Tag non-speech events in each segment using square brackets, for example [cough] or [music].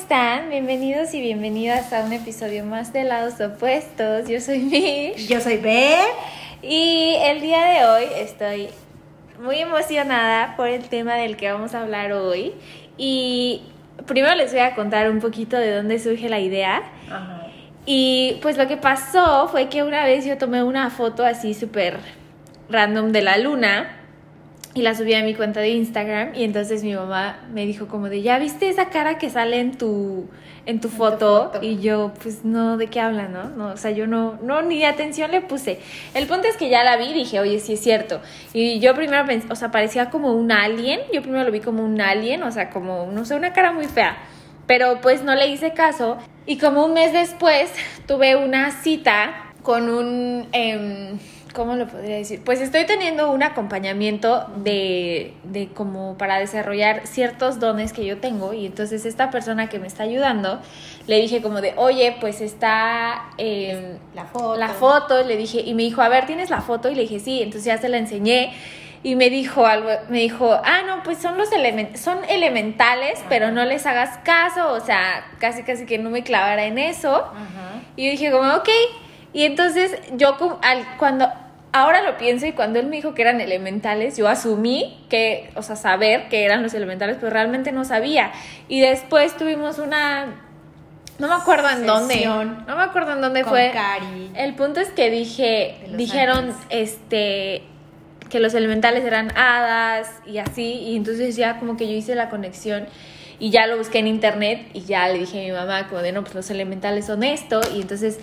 están? Bienvenidos y bienvenidas a un episodio más de Lados Opuestos. Yo soy Mish. Yo soy Beth. Y el día de hoy estoy muy emocionada por el tema del que vamos a hablar hoy. Y primero les voy a contar un poquito de dónde surge la idea. Y pues lo que pasó fue que una vez yo tomé una foto así súper random de la luna y la subí a mi cuenta de Instagram y entonces mi mamá me dijo como de, ¿ya viste esa cara que sale en tu, en tu, foto? Y yo, pues no, ¿de qué habla, no? no? O sea, yo no, no, ni atención le puse. El punto es que ya la vi y dije, oye, sí es cierto. Y yo primero pensé, o sea, parecía como un alien, yo primero lo vi como un alien, o sea, como, no sé, una cara muy fea. Pero pues no le hice caso y como un mes después tuve una cita con un... Em, ¿cómo lo podría decir? Pues estoy teniendo un acompañamiento de, de como para desarrollar ciertos dones que yo tengo y entonces esta persona que me está ayudando le dije como de, oye, pues está em, la foto. La foto, le dije, y me dijo, a ver, ¿tienes la foto? Y le dije, sí, entonces ya se la enseñé y me dijo algo, me dijo, ah, no, pues son los elementos, son elementales, pero no les hagas caso, o sea, casi casi que no me clavara en eso. Y yo dije como, ok. Y entonces yo al, cuando ahora lo pienso y cuando él me dijo que eran elementales, yo asumí que, o sea, saber que eran los elementales, pero realmente no sabía. Y después tuvimos una no me acuerdo en dónde. No me acuerdo en dónde fue. El punto es que dije, dijeron, este, que los elementales eran hadas y así, y entonces ya como que yo hice la conexión y ya lo busqué en internet y ya le dije a mi mamá como de, no, pues los elementales son esto, y entonces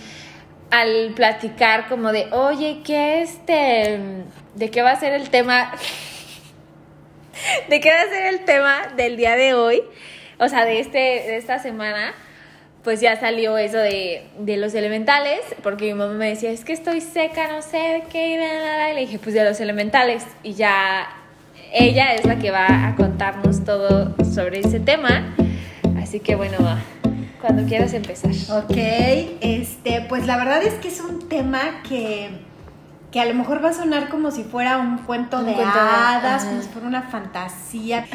al platicar como de, oye, ¿qué este, de qué va a ser el tema, [laughs] de qué va a ser el tema del día de hoy, o sea, de, este, de esta semana, pues ya salió eso de, de, los elementales, porque mi mamá me decía, es que estoy seca, no sé de qué, y le dije, pues de los elementales, y ya ella es la que va a contarnos todo sobre ese tema, así que bueno, cuando quieras empezar. Ok, este, pues la verdad es que es un tema que, que a lo mejor va a sonar como si fuera un cuento de hadas, como si fuera una fantasía,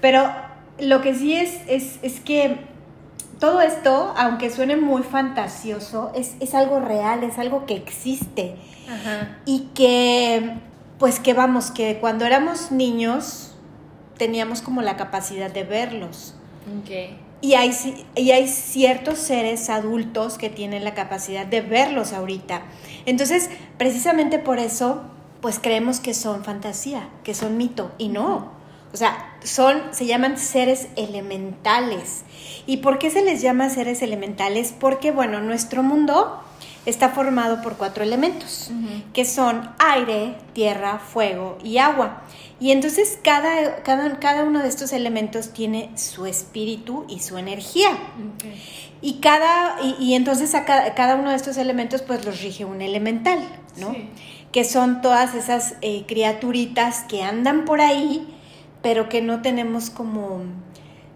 pero lo que sí es, es, es que todo esto, aunque suene muy fantasioso, es, algo real, es algo que existe. Y que, pues que vamos, que cuando éramos niños teníamos como la capacidad de verlos. Y hay, y hay ciertos seres adultos que tienen la capacidad de verlos ahorita. Entonces, precisamente por eso, pues creemos que son fantasía, que son mito, y no. O sea, son, se llaman seres elementales. ¿Y por qué se les llama seres elementales? Porque, bueno, nuestro mundo está formado por cuatro elementos, que son aire, tierra, fuego y agua. Y entonces cada, cada, cada, uno de estos elementos tiene su espíritu y su energía. Y, cada, y, entonces a cada, uno de estos elementos pues los rige un elemental, ¿no? Que son todas esas eh, criaturitas que andan por ahí pero que no tenemos como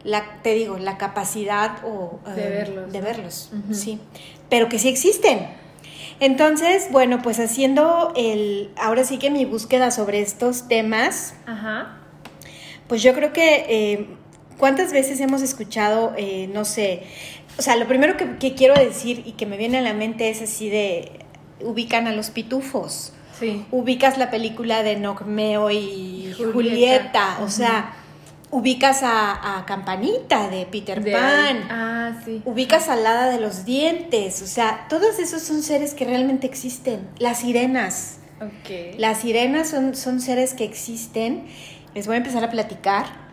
la, te digo, la capacidad o, de eh, verlos. De verlos, sí. Pero que sí existen. Entonces, bueno, pues haciendo el, ahora sí que mi búsqueda sobre estos temas, pues yo creo que, eh, ¿cuántas veces hemos escuchado, eh, no sé, o sea, lo primero que, que, quiero decir y que me viene a la mente es así de, ubican a los pitufos. Sí. Ubicas la película de Nocmeo y Julieta, o sea, ubicas a, Campanita de Peter Pan, ah, sí. ubicas a Hada de los Dientes, o sea, todos esos son seres que realmente existen. Las sirenas. Okay. Las sirenas son, son seres que existen. Les voy a empezar a platicar.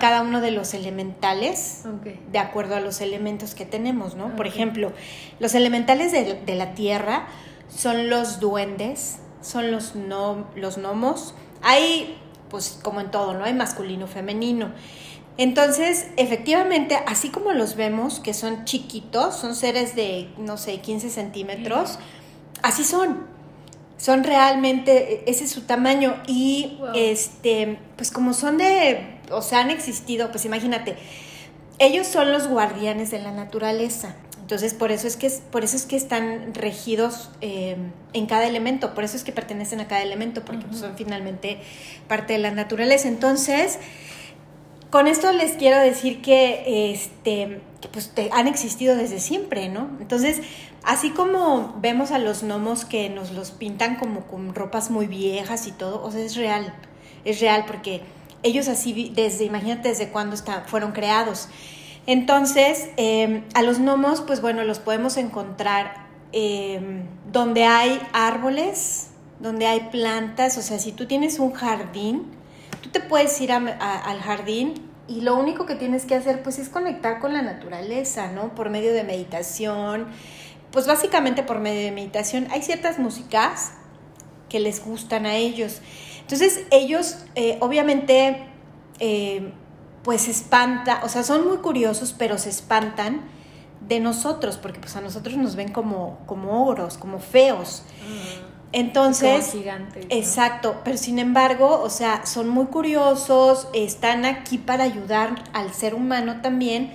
cada uno de los elementales de acuerdo a los elementos que tenemos, ¿no? Por ejemplo, los elementales de, de, la tierra son los duendes, son los, no, los gnomos. Hay, pues como en todo, ¿no? Hay masculino, femenino. Entonces, efectivamente, así como los vemos, que son chiquitos, son seres de, no sé, 15 centímetros, así son. Son realmente, ese es su tamaño. Y, este, pues como son de, o sea, han existido, pues imagínate, ellos son los guardianes de la naturaleza. Entonces, por eso es que, por eso es que están regidos eh, en cada elemento, por eso es que pertenecen a cada elemento, porque son finalmente parte de la naturaleza. Entonces, con esto les quiero decir que, este, pues han existido desde siempre, ¿no? Entonces, así como vemos a los gnomos que nos los pintan como con ropas muy viejas y todo, o sea, es real, es real porque ellos así, desde, imagínate desde cuándo fueron creados. Entonces, em, a los gnomos, pues bueno, los podemos encontrar em, donde hay árboles, donde hay plantas, o sea, si tú tienes un jardín, tú te puedes ir al jardín y lo único que tienes que hacer pues es conectar con la naturaleza, ¿no? Por medio de meditación, pues básicamente por medio de meditación. Hay ciertas músicas que les gustan a ellos. Entonces ellos eh, obviamente eh, pues espanta, o sea, son muy curiosos, pero se espantan de nosotros, porque pues a nosotros nos ven como, como ogros, como feos. Mm. Entonces, exacto, pero sin embargo, o sea, son muy curiosos, están aquí para ayudar al ser humano también,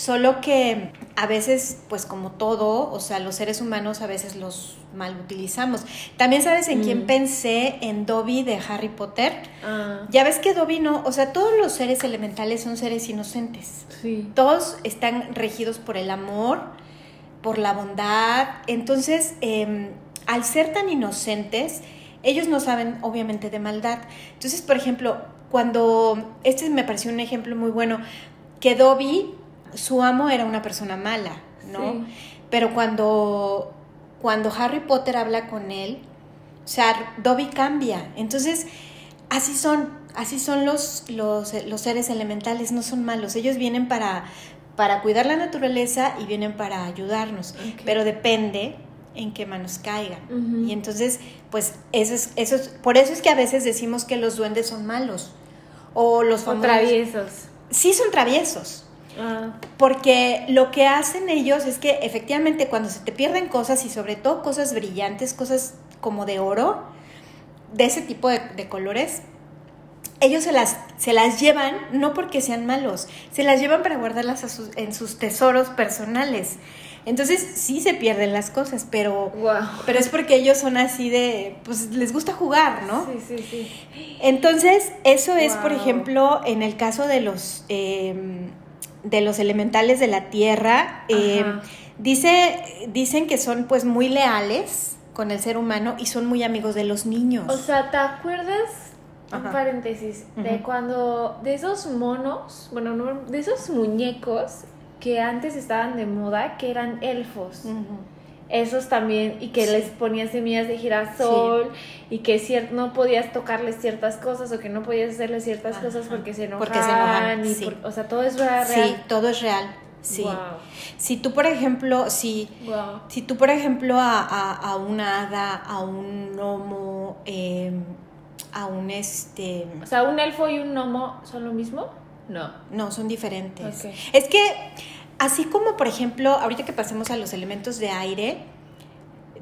solo que a veces, pues como todo, o sea, los seres humanos a veces los mal utilizamos. También sabes en quién mm. pensé, en Dobby de Harry Potter. Ah. Ya ves que Dobby no, o sea, todos los seres elementales son seres inocentes. Sí. Todos están regidos por el amor, por la bondad. Entonces, eh, al ser tan inocentes, ellos no saben obviamente de maldad. Entonces, por ejemplo, cuando, este me pareció un ejemplo muy bueno, que Dobby, su amo era una persona mala, ¿no? Pero cuando, cuando Harry Potter habla con él, o sea, Dobby cambia. Entonces, así son, así son los, los, seres elementales, no son malos. Ellos vienen para, para cuidar la naturaleza y vienen para ayudarnos. Pero depende en qué manos caigan. Y entonces, pues eso es, eso por eso es que a veces decimos que los duendes son malos. O los famosos... traviesos. Sí son traviesos. Ah. Porque lo que hacen ellos es que efectivamente cuando se te pierden cosas y sobre todo cosas brillantes, cosas como de oro, de ese tipo de, de colores, ellos se las, se las llevan no porque sean malos, se las llevan para guardarlas en sus tesoros personales. Entonces sí se pierden las cosas, pero, pero es porque ellos son así de, pues les gusta jugar, ¿no? Sí, sí, sí. Entonces eso es, por ejemplo, en el caso de los, em, de los elementales de la Tierra, em, dice, dicen que son pues muy leales con el ser humano y son muy amigos de los niños. O sea, ¿te acuerdas? Un paréntesis, de cuando, de esos monos, bueno, de esos muñecos que antes estaban de moda, que eran elfos. Esos también, y que les ponías semillas de girasol, y que no podías tocarles ciertas cosas, o que no podías hacerles ciertas cosas porque se enojaban. Porque se enojaban, o sea, todo es real. Sí, todo es real. Sí. Si tú, por ejemplo, si, si tú, por ejemplo, a, a, una hada, a un gnomo, em, a un este... O sea, un elfo y un gnomo son lo mismo. No. No, son diferentes. Es que, así como, por ejemplo, ahorita que pasemos a los elementos de aire,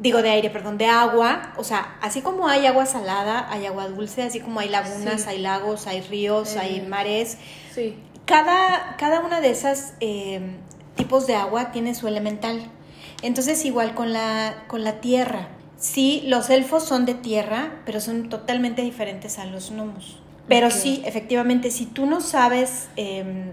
digo de aire, perdón, de agua, o sea, así como hay agua salada, hay agua dulce, así como hay lagunas, hay lagos, hay ríos, hay eh, mares. Sí. Cada, cada una de esas em, tipos de agua tiene su elemental. Entonces, igual con la, con la tierra. Sí, los elfos son de tierra, pero son totalmente diferentes a los gnomos. Pero sí, efectivamente, si tú no sabes, em,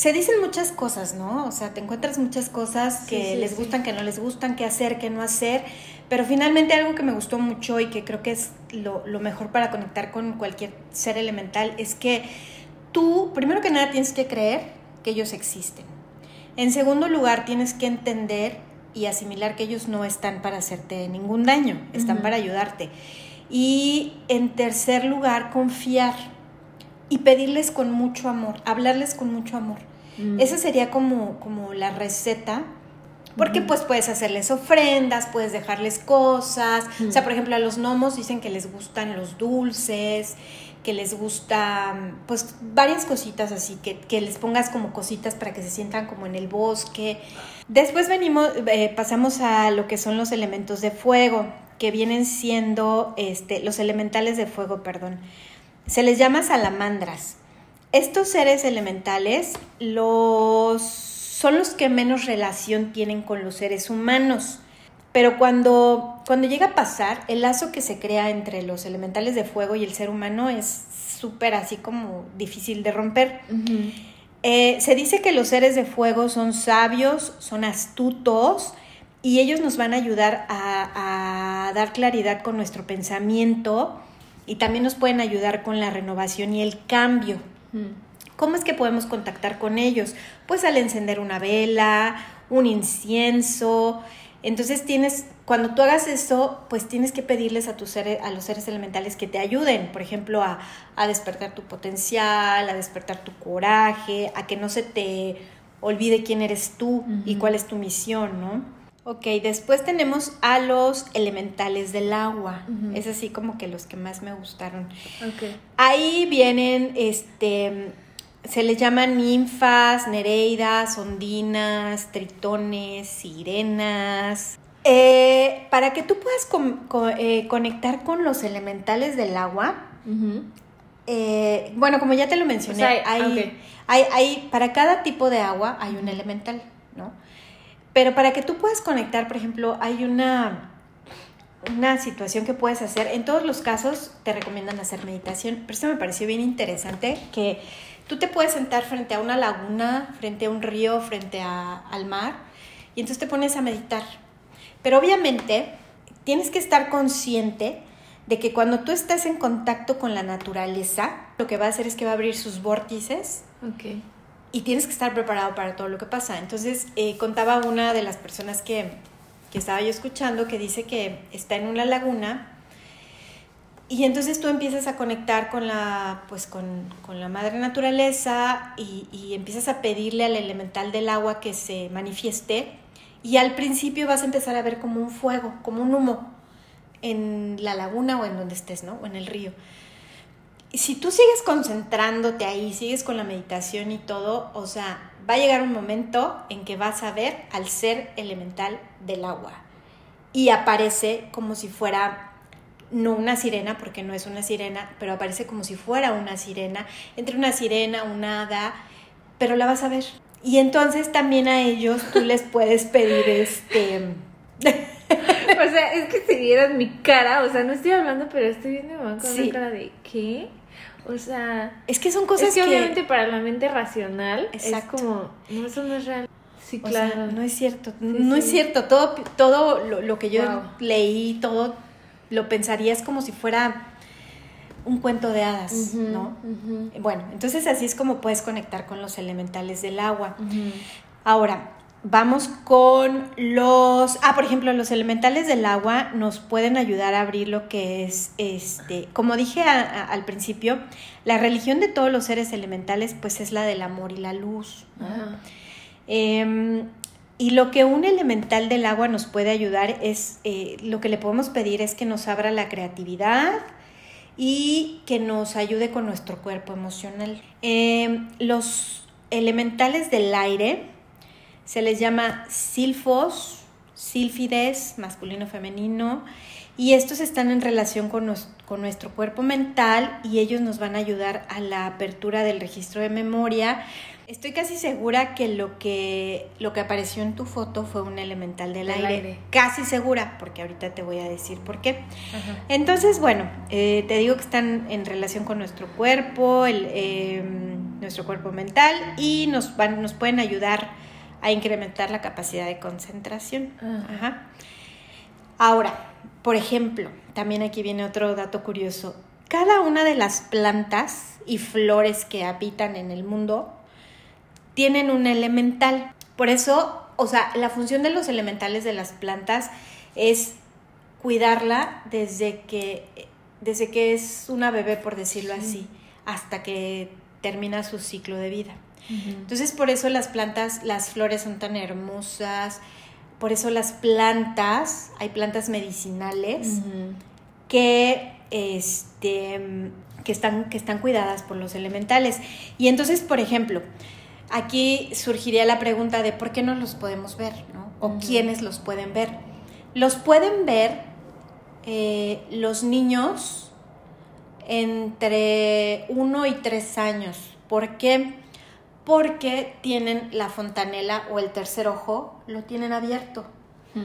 se dicen muchas cosas, ¿no? O sea, te encuentras muchas cosas que les gustan, que no les gustan, qué hacer, qué no hacer, pero finalmente algo que me gustó mucho y que creo que es lo, lo mejor para conectar con cualquier ser elemental es que tú, primero que nada, tienes que creer que ellos existen. En segundo lugar, tienes que entender y asimilar que ellos no están para hacerte ningún daño, están para ayudarte. Y en tercer lugar, confiar y pedirles con mucho amor, hablarles con mucho amor. Mm. Esa sería como, como la receta. Porque pues puedes hacerles ofrendas, puedes dejarles cosas. O sea, mm. por ejemplo, a los gnomos dicen que les gustan los dulces, que les gustan pues varias cositas así, que, que, les pongas como cositas para que se sientan como en el bosque. Después venimos, eh, pasamos a lo que son los elementos de fuego, que vienen siendo este, los elementales de fuego, perdón. Se les llama salamandras. Estos seres elementales los, son los que menos relación tienen con los seres humanos. Pero cuando, cuando llega a pasar, el lazo que se crea entre los elementales de fuego y el ser humano es súper así como difícil de romper. Eh, se dice que los seres de fuego son sabios, son astutos y ellos nos van a ayudar a, dar claridad con nuestro pensamiento y también nos pueden ayudar con la renovación y el cambio. ¿Cómo es que podemos contactar con ellos? Pues al encender una vela, un incienso. Entonces tienes, cuando tú hagas eso, pues tienes que pedirles a, tus seres, a los seres elementales que te ayuden, por ejemplo, a, despertar tu potencial, a despertar tu coraje, a que no se te olvide quién eres tú y cuál es tu misión, ¿no? Ok, después tenemos a los elementales del agua. Es así como que los que más me gustaron. Okay. Ahí vienen, este, se les llaman ninfas, nereidas, ondinas, tritones, sirenas. Eh, para que tú puedas eh, conectar con los elementales del agua, eh, bueno, como ya te lo mencioné, hay, hay, para cada tipo de agua hay un elemental. Pero para que tú puedas conectar, por ejemplo, hay una, una situación que puedes hacer. En todos los casos te recomiendan hacer meditación, pero esto me pareció bien interesante que Tú te puedes sentar frente a una laguna, frente a un río, frente al mar, y entonces te pones a meditar. Pero obviamente tienes que estar consciente de que cuando tú estás en contacto con la naturaleza, lo que va a hacer es que va a abrir sus vórtices. Y tienes que estar preparado para todo lo que pasa. Entonces, eh, contaba una de las personas que, que estaba yo escuchando que dice que está en una laguna y entonces tú empiezas a conectar con la, pues con, la madre naturaleza y, empiezas a pedirle al elemental del agua que se manifieste. Y al principio vas a empezar a ver como un fuego, como un humo en la laguna o en donde estés, ¿no? O en el río. Si tú sigues concentrándote ahí, sigues con la meditación y todo, o sea, va a llegar un momento en que vas a ver al ser elemental del agua. Y aparece como si fuera no una sirena, porque no es una sirena, pero aparece como si fuera una sirena, entre una sirena, una hada, pero la vas a ver. Y entonces también a ellos tú les puedes pedir este... [laughs] o sea, es que si vieras mi cara, o sea, no estoy hablando, pero estoy viendo con una cara de ¿qué? O sea, es que son cosas que, obviamente para la mente racional es como, no, eso no es real. Sí, claro. no es cierto, no es cierto. Todo, todo lo, que yo leí, todo lo pensarías como si fuera un cuento de hadas, ¿no? Bueno, entonces así es como puedes conectar con los elementales del agua. Ahora, vamos con los... Ah, por ejemplo, los elementales del agua nos pueden ayudar a abrir lo que es, este, como dije al principio, la religión de todos los seres elementales pues es la del amor y la luz. Y lo que un elemental del agua nos puede ayudar es, eh, lo que le podemos pedir es que nos abra la creatividad y que nos ayude con nuestro cuerpo emocional. Em, los elementales del aire se les llama silfos, sílfides, masculino, femenino, y estos están en relación con, con nuestro cuerpo mental y ellos nos van a ayudar a la apertura del registro de memoria, Estoy casi segura que lo que lo que apareció en tu foto fue un elemental del, aire. Casi segura, porque ahorita te voy a decir por qué. Entonces, bueno, eh, te digo que están en relación con nuestro cuerpo, el, em, nuestro cuerpo mental y nos van, nos pueden ayudar a incrementar la capacidad de concentración. Ajá. Ahora, por ejemplo, también aquí viene otro dato curioso. Cada una de las plantas y flores que habitan en el mundo tienen un elemental. Por eso, o sea, la función de los elementales de las plantas es cuidarla desde que, desde que es una bebé, por decirlo así, hasta que termina su ciclo de vida. Entonces, por eso las plantas, las flores son tan hermosas, por eso las plantas, hay plantas medicinales que, este, que, están, que están cuidadas por los elementales. Y entonces, por ejemplo, aquí surgiría la pregunta de por qué no los podemos ver, ¿no? O quiénes los pueden ver. Los pueden ver eh, los niños entre uno y tres años. ¿Por qué? Porque tienen la fontanela o el tercer ojo, lo tienen abierto.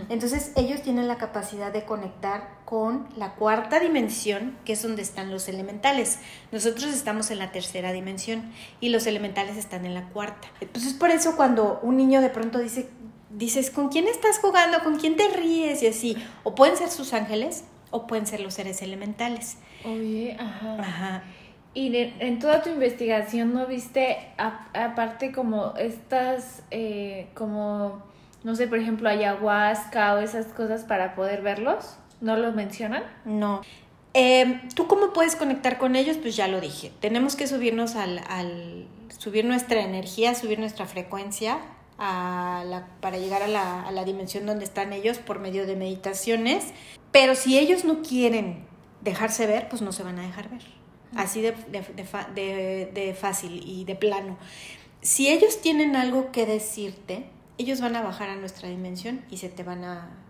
Entonces ellos tienen la capacidad de conectar con la cuarta dimensión, que es donde están los elementales. Nosotros estamos en la tercera dimensión y los elementales están en la cuarta. Entonces por eso cuando un niño de pronto dice, dices, ¿con quién estás jugando? ¿Con quién te ríes? Y así, o pueden ser sus ángeles o pueden ser los seres elementales. Oye, ajá. Ajá. Y en toda tu investigación, ¿no viste aparte como estas, eh, como, no sé, por ejemplo, ayahuasca o esas cosas para poder verlos? ¿No los mencionan? No. Em, ¿Tú cómo puedes conectar con ellos? Pues ya lo dije. Tenemos que subirnos al, al subir nuestra energía, subir nuestra frecuencia para llegar a la, a la dimensión donde están ellos por medio de meditaciones. Pero si ellos no quieren dejarse ver, pues no se van a dejar ver así de, de, fácil y de plano. Si ellos tienen algo que decirte, ellos van a bajar a nuestra dimensión y se te van a,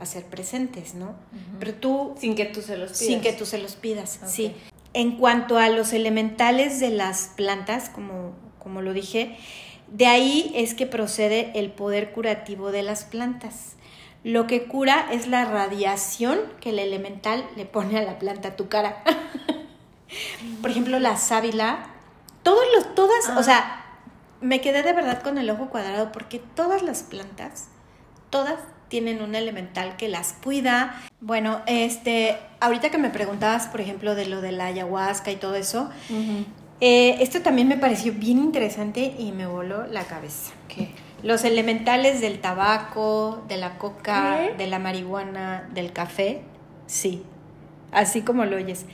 hacer presentes, ¿no? Pero tú... Sin que tú se los pidas. Sin que tú se los pidas, sí. En cuanto a los elementales de las plantas, como, como lo dije, de ahí es que procede el poder curativo de las plantas. Lo que cura es la radiación que el elemental le pone a la planta, a tu cara. [laughs] Por ejemplo, la sábila, todos los, todas, o sea, me quedé de verdad con el ojo cuadrado porque todas las plantas, todas tienen un elemental que las cuida. Bueno, este, ahorita que me preguntabas, por ejemplo, de lo de la ayahuasca y todo eso, eh, esto también me pareció bien interesante y me voló la cabeza. ¿Qué? Los elementales del tabaco, de la coca, de la marihuana, del café, sí, así como lo oyes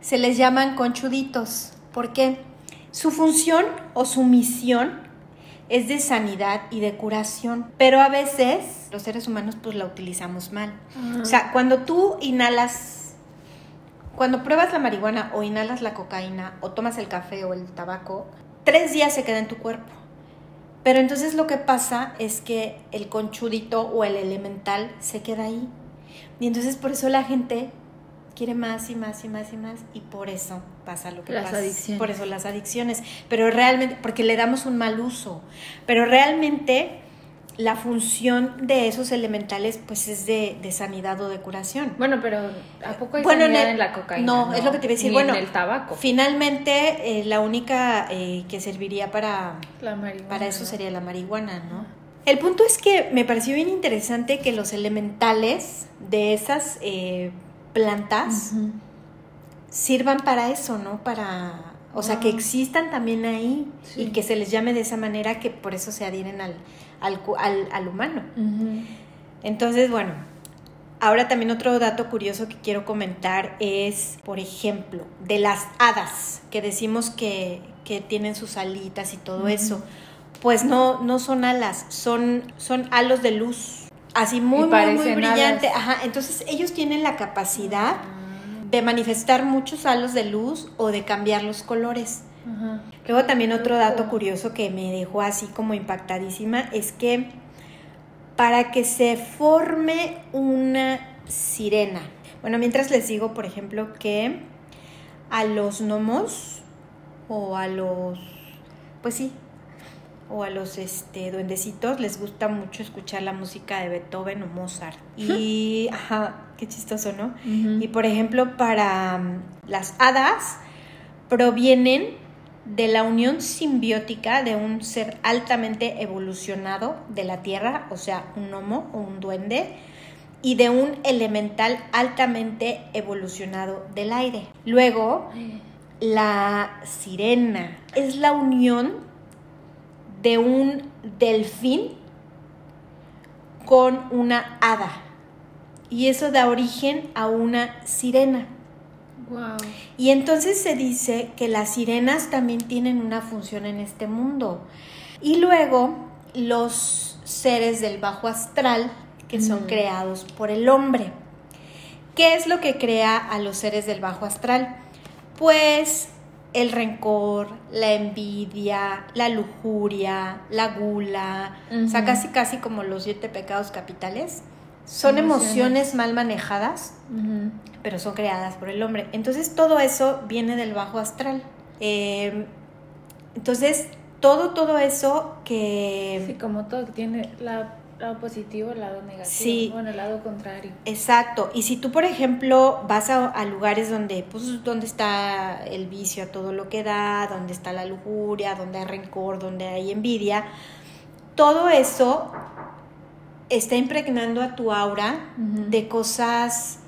se les llaman conchuditos. porque Su función o su misión es de sanidad y de curación, pero a veces los seres humanos pues la utilizamos mal. O sea, cuando tú inhalas, cuando pruebas la marihuana o inhalas la cocaína o tomas el café o el tabaco, tres días se queda en tu cuerpo. Pero entonces lo que pasa es que el conchudito o el elemental se queda ahí. Y entonces por eso la gente quiere más y más y más y más y por eso pasa lo que las pasa. Adicciones. Por eso las adicciones. Pero realmente, porque le damos un mal uso. Pero realmente la función de esos elementales pues es de, sanidad o de curación. Bueno, pero ¿a poco hay sanidad en, la cocaína? No, es lo que te iba a decir. bueno, en el tabaco. Finalmente, eh, la única eh, que serviría para, la para eso sería la marihuana, ¿no? El punto es que me pareció bien interesante que los elementales de esas eh, plantas sirvan para eso, ¿no? Para, o sea, que ah. existan también ahí y que se les llame de esa manera que por eso se adhieren al, al, humano. Entonces, bueno, ahora también otro dato curioso que quiero comentar es, por ejemplo, de las hadas, que decimos que, que tienen sus alitas y todo eso. Pues no, no son alas, son, son halos de luz así muy, muy, muy brillante. Ajá, entonces ellos tienen la capacidad de manifestar muchos halos de luz o de cambiar los colores. Luego también otro dato curioso que me dejó así como impactadísima es que para que se forme una sirena, bueno, mientras les digo, por ejemplo, que a los gnomos o a los, pues sí, o a los este, duendecitos les gusta mucho escuchar la música de Beethoven o Mozart. Y, ajá, qué chistoso, ¿no? Y por ejemplo, para mm, las hadas provienen de la unión simbiótica de un ser altamente evolucionado de la Tierra, o sea, un gnomo o un duende, y de un elemental altamente evolucionado del aire. Luego, la sirena es la unión de un delfín con una hada. Y eso da origen a una sirena. Y entonces se dice que las sirenas también tienen una función en este mundo. Y luego los seres del bajo astral que son creados por el hombre. ¿Qué es lo que crea a los seres del bajo astral? Pues el rencor, la envidia, la lujuria, la gula, o sea, casi casi como los siete pecados capitales. Son emociones, mal manejadas, pero son creadas por el hombre. Entonces todo eso viene del bajo astral. Em, entonces todo, todo eso que... Sí, como todo, tiene la lado positivo, el lado negativo. Sí. Bueno, el lado contrario. Exacto. Y si tú, por ejemplo, vas a, lugares donde, pues, donde está el vicio a todo lo que da, donde está la lujuria, donde hay rencor, donde hay envidia, todo eso está impregnando a tu aura de cosas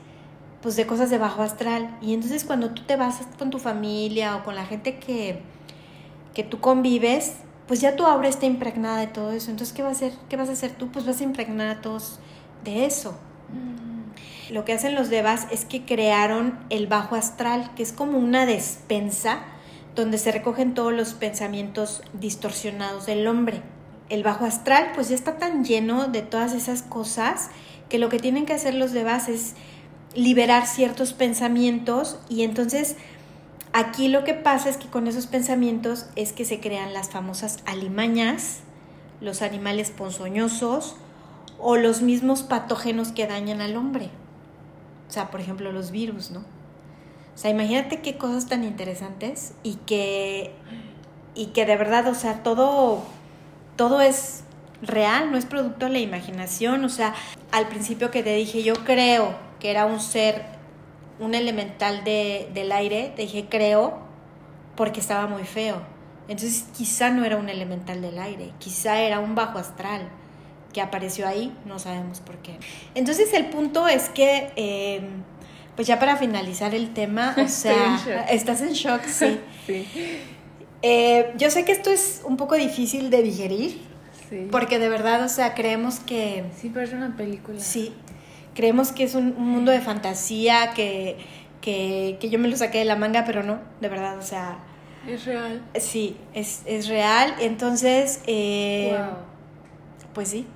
pues de cosas de bajo astral. Y entonces cuando tú te vas con tu familia o con la gente que, que tú convives, pues ya tu aura está impregnada de todo eso. Entonces, ¿qué, va a hacer? ¿qué vas a hacer tú? Pues vas a impregnar a todos de eso. Mm. Lo que hacen los devas es que crearon el bajo astral, que es como una despensa donde se recogen todos los pensamientos distorsionados del hombre. El bajo astral pues ya está tan lleno de todas esas cosas que lo que tienen que hacer los devas es liberar ciertos pensamientos y entonces aquí lo que pasa es que con esos pensamientos es que se crean las famosas alimañas, los animales ponzoñosos o los mismos patógenos que dañan al hombre. O sea, por ejemplo, los virus, ¿no? O sea, imagínate qué cosas tan interesantes y que y que de verdad, o sea, todo todo es real, no es producto de la imaginación, o sea, al principio que te dije, yo creo que era un ser, un elemental de, del aire, te dije creo porque estaba muy feo. Entonces quizá no era un elemental del aire, quizá era un bajo astral que apareció ahí, no sabemos por qué. Entonces el punto es que, em, pues ya para finalizar el tema, o [laughs] sea, estás en shock, [laughs] sí. Eh, yo sé que esto es un poco difícil de digerir, porque de verdad, o sea, creemos que... Sí, pero es una película. Sí, creemos que es un, mundo de fantasía, que, que, yo me lo saqué de la manga, pero no, de verdad, o sea... Es real. Sí, es, es real. Entonces, eh, pues sí.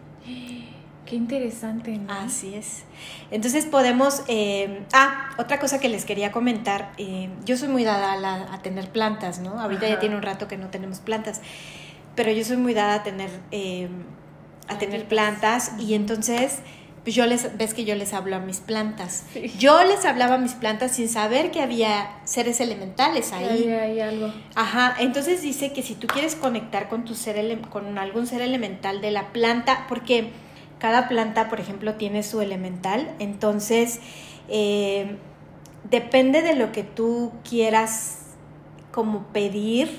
Qué interesante, ¿no? Así es. Entonces podemos... Eh, ah, otra cosa que les quería comentar. Eh, yo soy muy dada a, a tener plantas, ¿no? Ahorita ya tiene un rato que no tenemos plantas. Pero yo soy muy dada a tener, a tener plantas. Y entonces pues yo les, ves que yo les hablo a mis plantas. Yo les hablaba a mis plantas sin saber que había seres elementales ahí. Hay algo. Ajá, entonces dice que si tú quieres conectar con tu ser, con algún ser elemental de la planta, porque cada planta, por ejemplo, tiene su elemental, entonces eh, depende de lo que tú quieras como pedir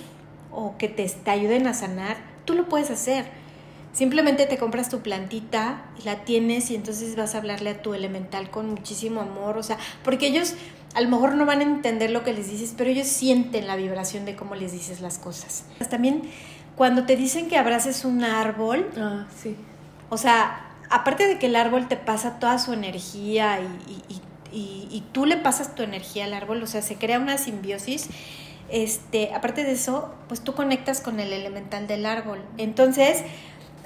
o que te, te ayuden a sanar, tú lo puedes hacer. Simplemente te compras tu plantita y la tienes y entonces vas a hablarle a tu elemental con muchísimo amor, o sea, porque ellos a lo mejor no van a entender lo que les dices, pero ellos sienten la vibración de cómo les dices las cosas. También cuando te dicen que abraces un árbol, ah, sí. o sea, aparte de que el árbol te pasa toda su energía y, y tú le pasas tu energía al árbol, o sea, se crea una simbiosis este, aparte de eso, pues tú conectas con el elemental del árbol. Entonces,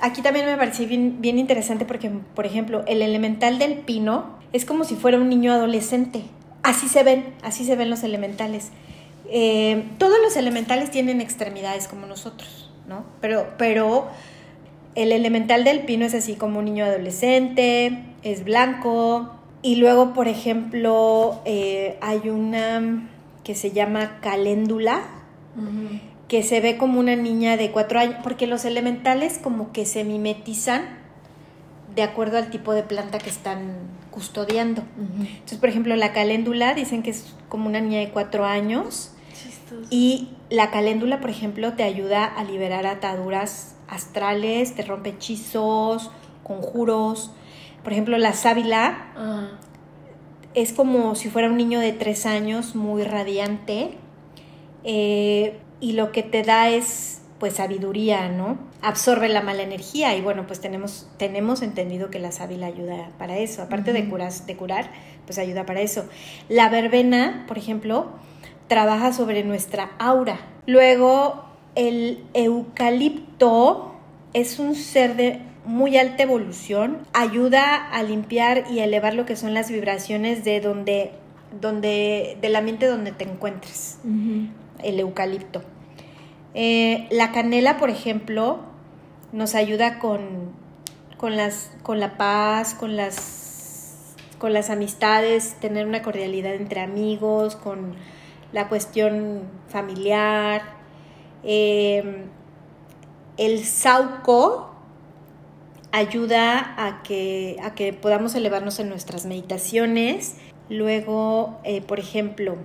aquí también me pareció bien, interesante porque, por ejemplo, el elemental del pino es como si fuera un niño adolescente. Así se ven, así se ven los elementales. Eh, todos los elementales tienen extremidades como nosotros, ¿no? Pero, pero el elemental del pino es así como un niño adolescente, es blanco. Y luego, por ejemplo, eh, hay una que se llama caléndula que se ve como una niña de cuatro años, porque los elementales como que se mimetizan de acuerdo al tipo de planta que están custodiando. Entonces, por ejemplo, la caléndula dicen que es como una niña de cuatro años. Y la caléndula, por ejemplo, te ayuda a liberar ataduras astrales, te rompe hechizos, conjuros. Por ejemplo, la sábila ah. es como si fuera un niño de tres años, muy radiante. Eh, y lo que te da es pues sabiduría, ¿no? Absorbe la mala energía y bueno, pues tenemos, tenemos entendido que la sábila ayuda para eso, aparte de, curar, de curar, pues ayuda para eso. La verbena, por ejemplo, trabaja sobre nuestra aura. Luego, el eucalipto es un ser de muy alta evolución, ayuda a limpiar y elevar lo que son las vibraciones de donde, donde del ambiente donde te encuentres el eucalipto. Eh, la canela, por ejemplo, nos ayuda con, con, las, con la paz, con las, con las amistades, tener una cordialidad entre amigos, con la cuestión familiar. Em, el sauco ayuda a que, a que podamos elevarnos en nuestras meditaciones. Luego, eh, por ejemplo,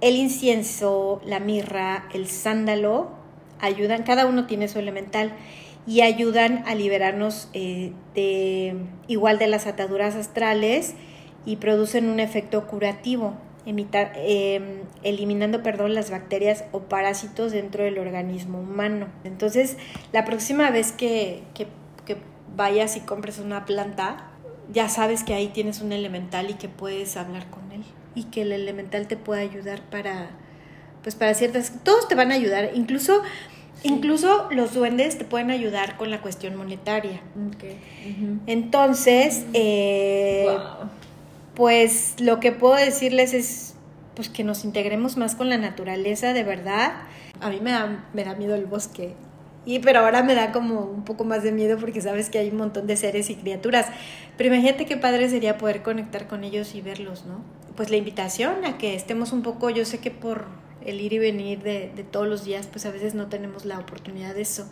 el incienso, la mirra, el sándalo, ayudan, cada uno tiene su elemental y ayudan a liberarnos eh, de igual de las ataduras astrales y producen un efecto curativo, em, eliminando perdón, las bacterias o parásitos dentro del organismo humano. Entonces, la próxima vez que, que, que vayas y compres una planta, ya sabes que ahí tienes un elemental y que puedes hablar con él y que el elemental te puede ayudar para pues para ciertas todos te van a ayudar incluso incluso los duendes te pueden ayudar con la cuestión monetaria. Entonces eh, pues lo que puedo decirles es pues que nos integremos más con la naturaleza de verdad. A mí me da, me da miedo el bosque y pero ahora me da como un poco más de miedo porque sabes que hay un montón de seres y criaturas. Pero imagínate qué padre sería poder conectar con ellos y verlos, ¿no? Pues la invitación a que estemos un poco, yo sé que por el ir y venir de, de todos los días, pues a veces no tenemos la oportunidad de eso.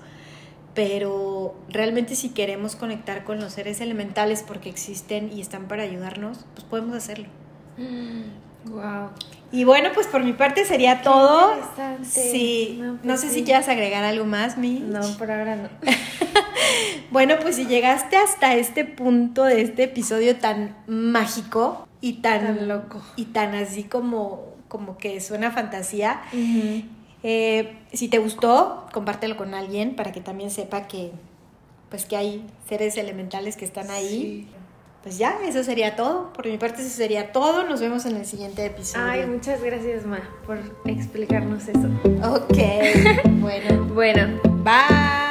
Pero realmente si queremos conectar con los seres elementales porque existen y están para ayudarnos, pues podemos hacerlo. Wow. Y bueno, pues por mi parte sería todo. Sí, no, pues sé si quieras agregar algo más, mi. No, por ahora no. [laughs] bueno, pues si llegaste hasta este punto de este episodio tan mágico y tan, loco y tan así como como que suena fantasía. Eh, si te gustó, compártelo con alguien para que también sepa que pues que hay seres elementales que están ahí. Sí pues ya, eso sería todo. Por mi parte, eso sería todo. Nos vemos en el siguiente episodio. Ay, muchas gracias, Ma, por explicarnos eso. Ok, [laughs] bueno. bueno. Bye.